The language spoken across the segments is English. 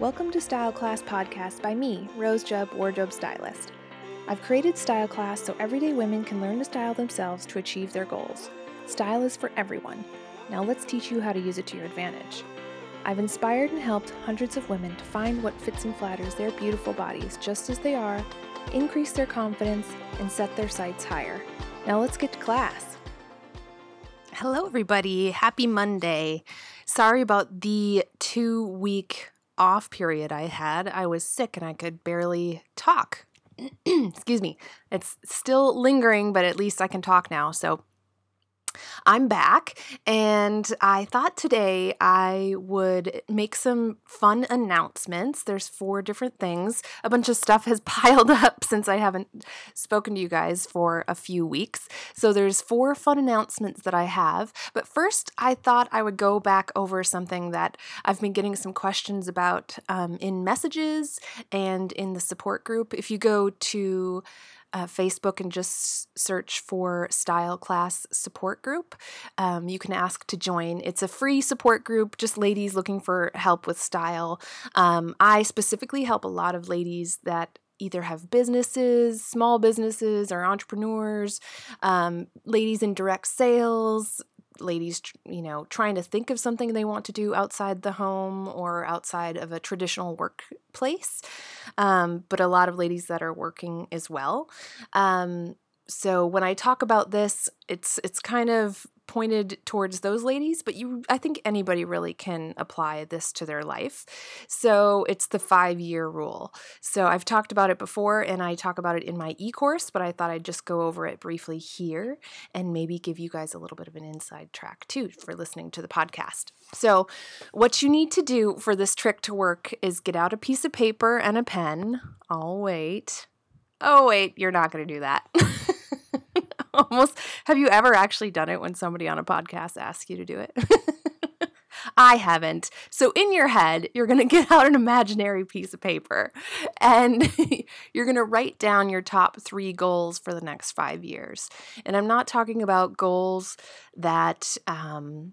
Welcome to Style Class Podcast by me, Rose Jubb, wardrobe stylist. I've created Style Class so everyday women can learn to style themselves to achieve their goals. Style is for everyone. Now let's teach you how to use it to your advantage. I've inspired and helped hundreds of women to find what fits and flatters their beautiful bodies just as they are, increase their confidence, and set their sights higher. Now let's get to class. Hello, everybody. Happy Monday. Sorry about the two week off period I had, I was sick and I could barely talk. Excuse me. It's still lingering, but at least I can talk now. So I'm back, and I thought today I would make some fun announcements. There's four different things. A bunch of stuff has piled up since I haven't spoken to you guys for a few weeks. So there's four fun announcements that I have. But first, I thought I would go back over something that I've been getting some questions about um, in messages and in the support group. If you go to uh, Facebook and just search for Style Class Support Group. Um, you can ask to join. It's a free support group, just ladies looking for help with style. Um, I specifically help a lot of ladies that either have businesses, small businesses, or entrepreneurs, um, ladies in direct sales, ladies, you know, trying to think of something they want to do outside the home or outside of a traditional workplace, um, but a lot of ladies that are working as well. Um, so when I talk about this, it's it's kind of pointed towards those ladies, but you I think anybody really can apply this to their life. So it's the 5-year rule. So I've talked about it before and I talk about it in my e-course, but I thought I'd just go over it briefly here and maybe give you guys a little bit of an inside track too for listening to the podcast. So, what you need to do for this trick to work is get out a piece of paper and a pen. I'll wait. Oh, wait, you're not going to do that. almost have you ever actually done it when somebody on a podcast asks you to do it? I haven't. So in your head, you're going to get out an imaginary piece of paper and you're going to write down your top 3 goals for the next 5 years. And I'm not talking about goals that um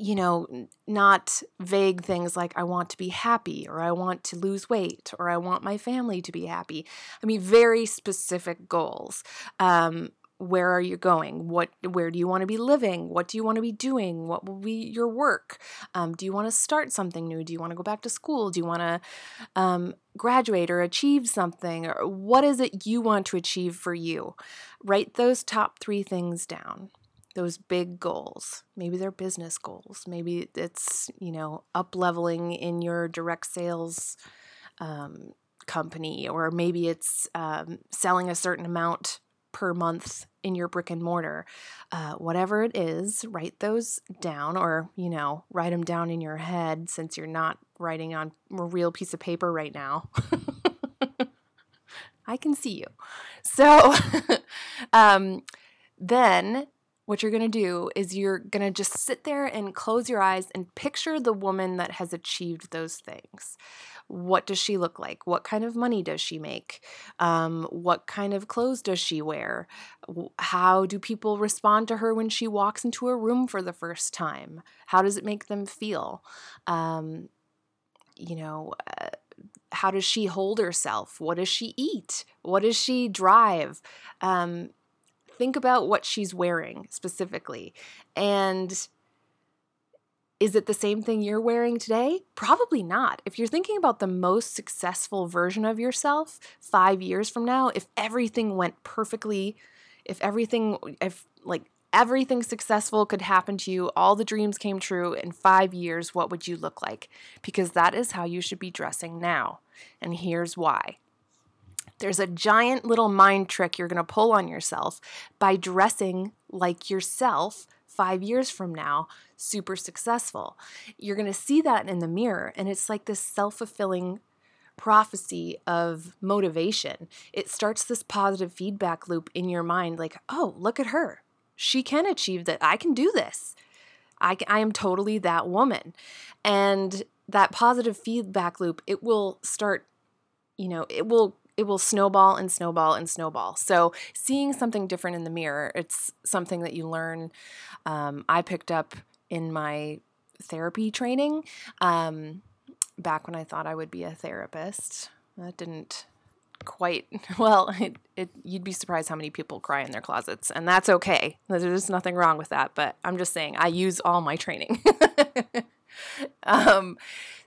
you know, not vague things like I want to be happy or I want to lose weight or I want my family to be happy. I mean, very specific goals. Um, where are you going? What where do you want to be living? What do you want to be doing? What will be your work? Um, do you want to start something new? Do you want to go back to school? Do you want to um, graduate or achieve something? Or what is it you want to achieve for you? Write those top three things down those big goals maybe they're business goals maybe it's you know up leveling in your direct sales um, company or maybe it's um, selling a certain amount per month in your brick and mortar. Uh, whatever it is, write those down or, you know, write them down in your head since you're not writing on a real piece of paper right now. I can see you. So um, then what you're going to do is you're going to just sit there and close your eyes and picture the woman that has achieved those things. What does she look like? What kind of money does she make? Um, what kind of clothes does she wear? How do people respond to her when she walks into a room for the first time? How does it make them feel? Um, you know, uh, how does she hold herself? What does she eat? What does she drive? Um, think about what she's wearing specifically. And is it the same thing you're wearing today? Probably not. If you're thinking about the most successful version of yourself five years from now, if everything went perfectly, if everything, if like everything successful could happen to you, all the dreams came true in five years, what would you look like? Because that is how you should be dressing now. And here's why. There's a giant little mind trick you're going to pull on yourself by dressing like yourself five years from now, super successful. You're going to see that in the mirror, and it's like this self fulfilling prophecy of motivation. It starts this positive feedback loop in your mind like, oh, look at her. She can achieve that. I can do this. I, I am totally that woman. And that positive feedback loop, it will start, you know, it will it will snowball and snowball and snowball. So, seeing something different in the mirror, it's something that you learn. Um, I picked up in my therapy training. Um, back when I thought I would be a therapist. That didn't quite well it, it you'd be surprised how many people cry in their closets and that's okay there's nothing wrong with that but i'm just saying i use all my training um,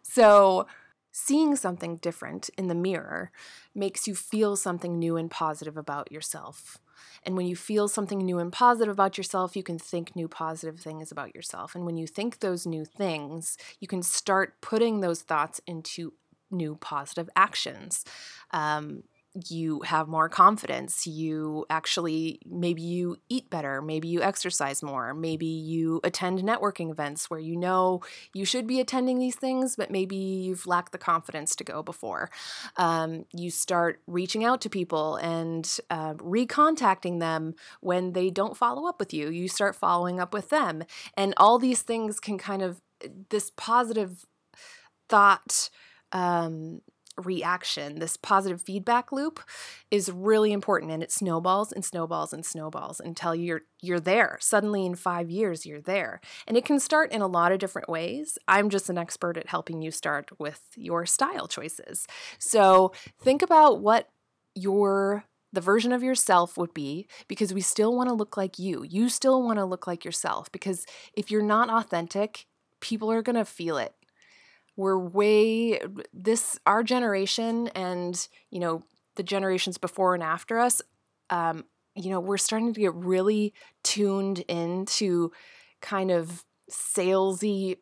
so seeing something different in the mirror makes you feel something new and positive about yourself and when you feel something new and positive about yourself, you can think new positive things about yourself. And when you think those new things, you can start putting those thoughts into new positive actions. Um, you have more confidence you actually maybe you eat better maybe you exercise more maybe you attend networking events where you know you should be attending these things but maybe you've lacked the confidence to go before. Um, you start reaching out to people and uh, recontacting them when they don't follow up with you. You start following up with them. And all these things can kind of this positive thought um, reaction, this positive feedback loop is really important and it snowballs and snowballs and snowballs until you're you're there. Suddenly in 5 years you're there. And it can start in a lot of different ways. I'm just an expert at helping you start with your style choices. So, think about what your the version of yourself would be because we still want to look like you. You still want to look like yourself because if you're not authentic, people are going to feel it we're way this our generation and you know the generations before and after us um, you know we're starting to get really tuned into kind of salesy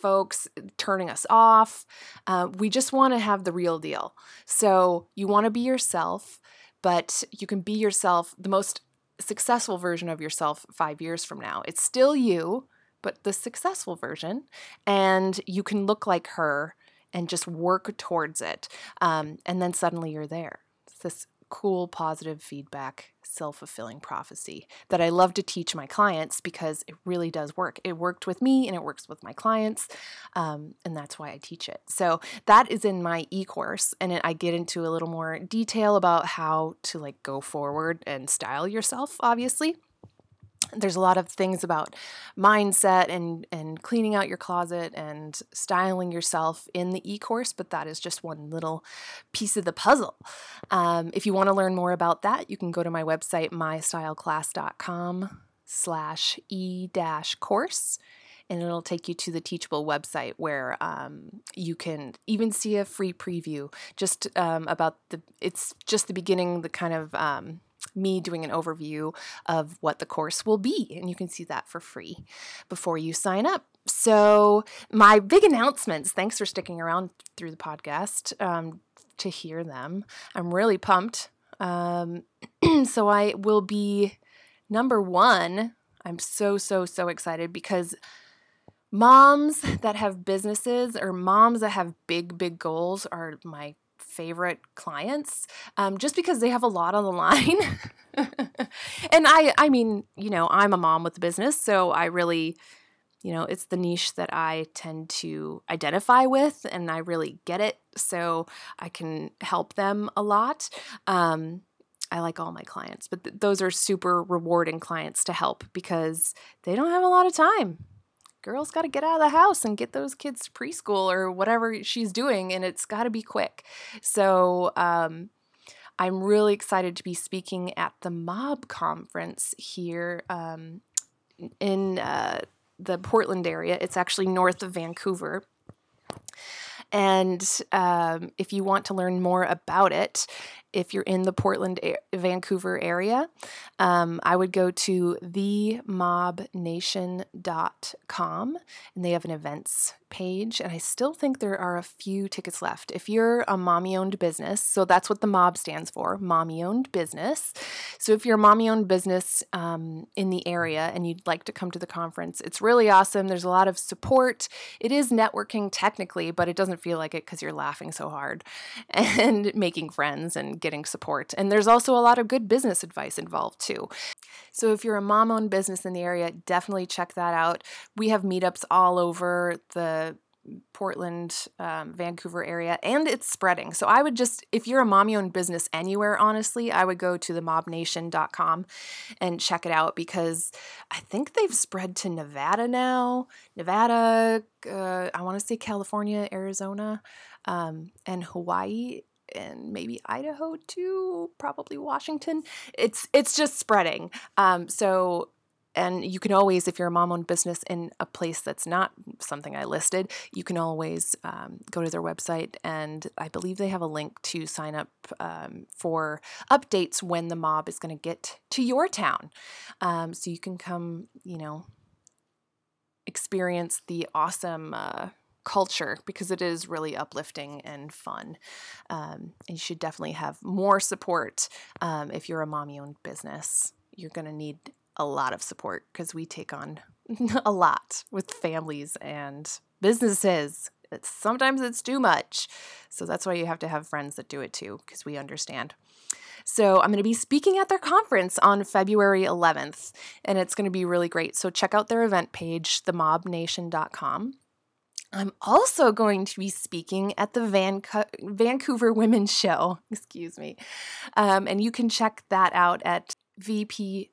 folks turning us off. Uh, we just want to have the real deal. So you want to be yourself but you can be yourself the most successful version of yourself five years from now. It's still you but the successful version. And you can look like her and just work towards it. Um, and then suddenly you're there. It's this cool, positive feedback, self fulfilling prophecy that I love to teach my clients because it really does work. It worked with me and it works with my clients. Um, and that's why I teach it. So that is in my e course. And it, I get into a little more detail about how to like go forward and style yourself, obviously there's a lot of things about mindset and and cleaning out your closet and styling yourself in the e-course but that is just one little piece of the puzzle. Um, if you want to learn more about that you can go to my website mystyleclass.com slash e dash course and it'll take you to the teachable website where um, you can even see a free preview just um, about the it's just the beginning the kind of um, me doing an overview of what the course will be. And you can see that for free before you sign up. So, my big announcements thanks for sticking around through the podcast um, to hear them. I'm really pumped. Um, so, I will be number one. I'm so, so, so excited because moms that have businesses or moms that have big, big goals are my favorite clients um, just because they have a lot on the line. and I, I mean, you know, I'm a mom with a business, so I really, you know, it's the niche that I tend to identify with, and I really get it, so I can help them a lot. Um, I like all my clients, but th- those are super rewarding clients to help because they don't have a lot of time girl's got to get out of the house and get those kids to preschool or whatever she's doing, and it's got to be quick. So, um, I'm really excited to be speaking at the Mob Conference here um, in uh, the Portland area. It's actually north of Vancouver. And um, if you want to learn more about it, if you're in the Portland, Vancouver area, um, I would go to themobnation.com and they have an events page. And I still think there are a few tickets left. If you're a mommy owned business, so that's what the MOB stands for mommy owned business. So if you're a mommy owned business um, in the area and you'd like to come to the conference, it's really awesome. There's a lot of support. It is networking technically, but it doesn't feel like it because you're laughing so hard and making friends and getting support. And there's also a lot of good business advice involved too. So if you're a mom owned business in the area, definitely check that out. We have meetups all over the Portland, um, Vancouver area, and it's spreading. So I would just, if you're a mommy owned business anywhere, honestly, I would go to themobnation.com and check it out because I think they've spread to Nevada now. Nevada, uh, I want to say California, Arizona, um, and Hawaii and maybe Idaho too, probably Washington. It's it's just spreading. Um, so and you can always, if you're a mom owned business in a place that's not something I listed, you can always um, go to their website. And I believe they have a link to sign up um, for updates when the mob is going to get to your town. Um, so you can come, you know, experience the awesome. Uh, culture because it is really uplifting and fun. Um, and you should definitely have more support um, if you're a mommy owned business. You're going to need a lot of support because we take on a lot with families and businesses. It's, sometimes it's too much. So that's why you have to have friends that do it too because we understand. So I'm going to be speaking at their conference on February 11th, and it's going to be really great. So check out their event page, themobnation.com. I'm also going to be speaking at the Van- Vancouver Women's Show, excuse me. Um, and you can check that out at vpshows.com.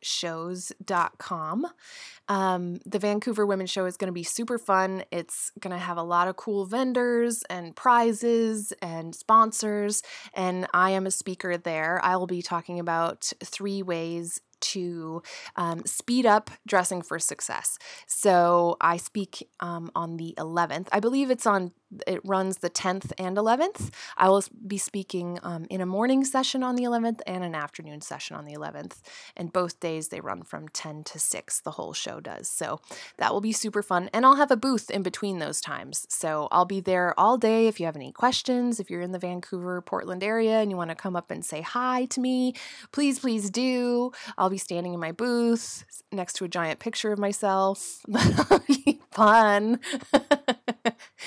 Um, the Vancouver Women's Show is going to be super fun. It's going to have a lot of cool vendors and prizes and sponsors, and I am a speaker there. I will be talking about three ways to um, speed up dressing for success. So I speak um, on the 11th. I believe it's on, it runs the 10th and 11th. I will be speaking um, in a morning session on the 11th and an afternoon session on the 11th. And both days they run from 10 to 6, the whole show does. So that will be super fun. And I'll have a booth in between those times. So I'll be there all day if you have any questions. If you're in the Vancouver, Portland area and you want to come up and say hi to me, please, please do. I'll be standing in my booth next to a giant picture of myself. That'll be fun.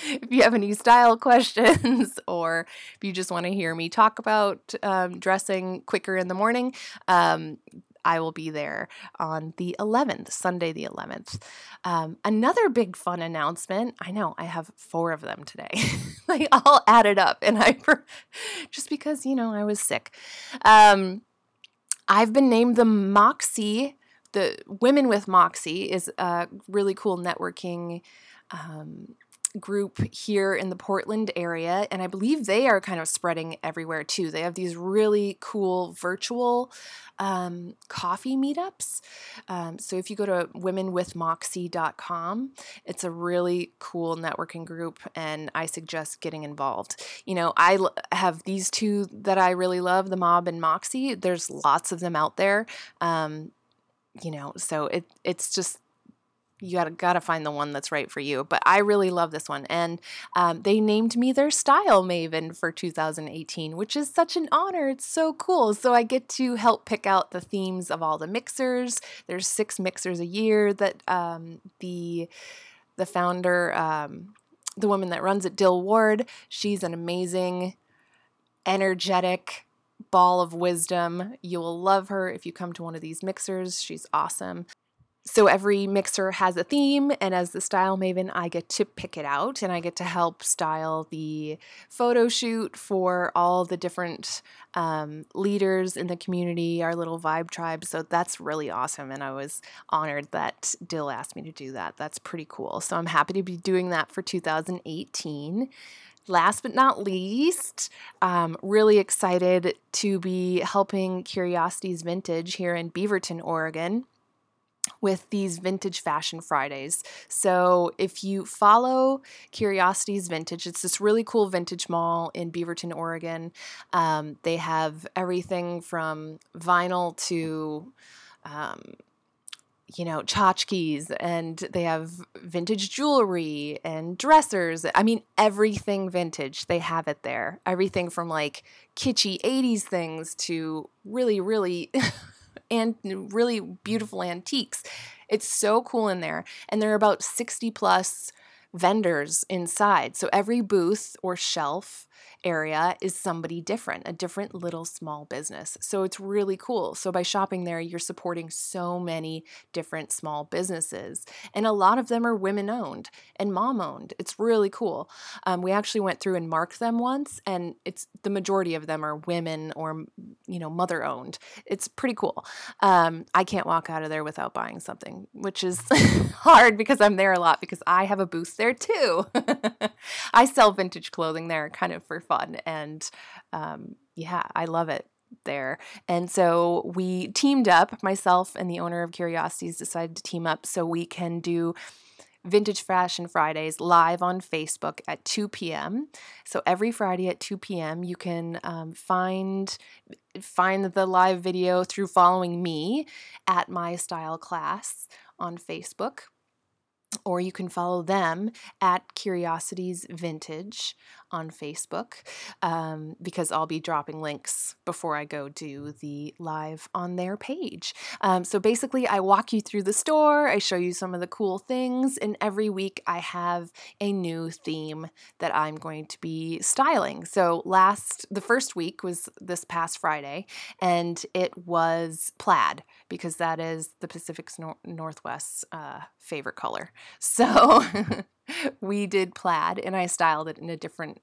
if you have any style questions or if you just want to hear me talk about um, dressing quicker in the morning, um, I will be there on the 11th, Sunday the 11th. Um, another big fun announcement. I know I have four of them today. they all added up, and I just because you know I was sick. Um, I've been named the Moxie. The Women with Moxie is a really cool networking um, group here in the Portland area, and I believe they are kind of spreading everywhere too. They have these really cool virtual um, coffee meetups. Um, so if you go to womenwithmoxie.com, it's a really cool networking group, and I suggest getting involved. You know, I l- have these two that I really love the Mob and Moxie. There's lots of them out there. Um, you know, so it it's just you gotta gotta find the one that's right for you. But I really love this one, and um, they named me their style maven for 2018, which is such an honor. It's so cool. So I get to help pick out the themes of all the mixers. There's six mixers a year that um, the the founder, um, the woman that runs it, Dill Ward. She's an amazing, energetic ball of wisdom. You will love her if you come to one of these mixers. She's awesome. So every mixer has a theme, and as the style maven, I get to pick it out and I get to help style the photo shoot for all the different um, leaders in the community, our little vibe tribe. So that's really awesome, and I was honored that Dill asked me to do that. That's pretty cool. So I'm happy to be doing that for 2018 last but not least, um, really excited to be helping Curiosities Vintage here in Beaverton, Oregon with these vintage fashion Fridays. So if you follow Curiosities Vintage, it's this really cool vintage mall in Beaverton, Oregon. Um, they have everything from vinyl to um, you know, tchotchkes and they have vintage jewelry and dressers. I mean, everything vintage, they have it there. Everything from like kitschy 80s things to really, really and really beautiful antiques. It's so cool in there. And there are about 60 plus vendors inside. So every booth or shelf area is somebody different, a different little small business. So it's really cool. So by shopping there, you're supporting so many different small businesses. And a lot of them are women owned and mom owned. It's really cool. Um, we actually went through and marked them once, and it's the majority of them are women or, you know, mother owned. It's pretty cool. Um, I can't walk out of there without buying something, which is hard because I'm there a lot because I have a booth there too. I sell vintage clothing there kind of for fun. And um, yeah, I love it there. And so we teamed up, myself and the owner of Curiosities decided to team up so we can do Vintage Fashion Fridays live on Facebook at 2 p.m. So every Friday at 2 p.m. you can um, find find the live video through following me at my style class on Facebook or you can follow them at Curiosities Vintage on Facebook um, because I'll be dropping links before I go do the live on their page. Um, so basically, I walk you through the store, I show you some of the cool things, and every week I have a new theme that I'm going to be styling. So last, the first week was this past Friday, and it was plaid because that is the Pacific Northwest's uh, favorite color. So we did plaid and I styled it in a different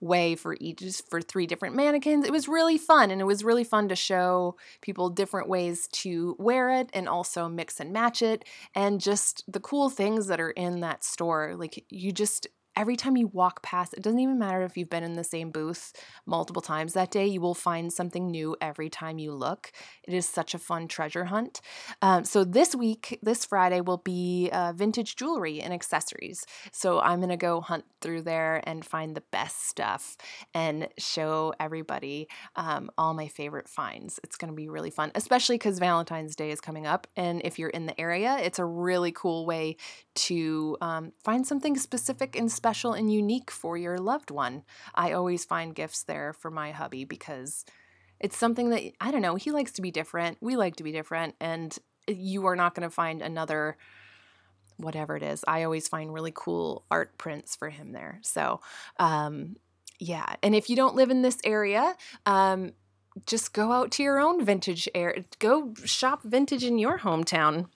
way for each for three different mannequins. It was really fun and it was really fun to show people different ways to wear it and also mix and match it and just the cool things that are in that store. Like you just every time you walk past, it doesn't even matter if you've been in the same booth multiple times that day, you will find something new every time you look. It is such a fun treasure hunt. Um, so, this week, this Friday, will be uh, vintage jewelry and accessories. So, I'm going to go hunt through there and find the best stuff and show everybody um, all my favorite finds. It's going to be really fun, especially because Valentine's Day is coming up. And if you're in the area, it's a really cool way to um, find something specific and special and unique for your loved one. I always find gifts there for my hubby because it's something that, I don't know, he likes to be different. We like to be different. And you are not going to find another whatever it is. I always find really cool art prints for him there. So, um, yeah. And if you don't live in this area, um, just go out to your own vintage air. Go shop vintage in your hometown.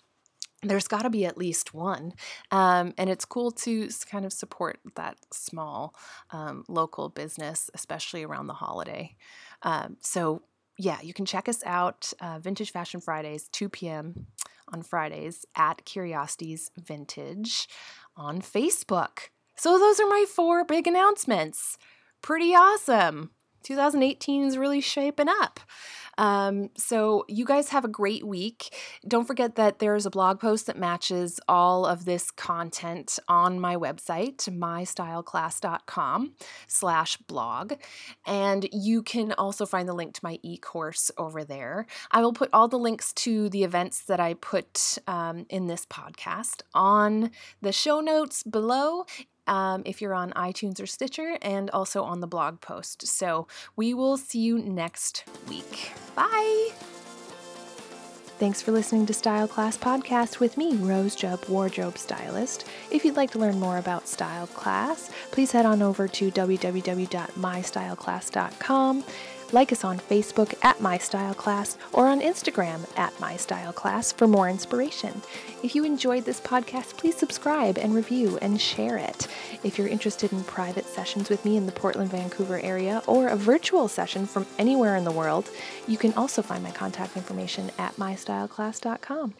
There's got to be at least one. Um, and it's cool to kind of support that small um, local business, especially around the holiday. Um, so, yeah, you can check us out uh, Vintage Fashion Fridays, 2 p.m on Fridays at Curiosities Vintage on Facebook. So, those are my four big announcements. Pretty awesome. 2018 is really shaping up. Um, so, you guys have a great week. Don't forget that there's a blog post that matches all of this content on my website, mystyleclass.com slash blog. And you can also find the link to my e-course over there. I will put all the links to the events that I put um, in this podcast on the show notes below um, if you're on iTunes or Stitcher, and also on the blog post. So we will see you next week. Bye. Thanks for listening to Style Class Podcast with me, Rose Jubb, wardrobe stylist. If you'd like to learn more about Style Class, please head on over to www.mystyleclass.com. Like us on Facebook at My Style Class or on Instagram at My Style Class for more inspiration. If you enjoyed this podcast, please subscribe and review and share it. If you're interested in private sessions with me in the Portland, Vancouver area or a virtual session from anywhere in the world, you can also find my contact information at mystyleclass.com.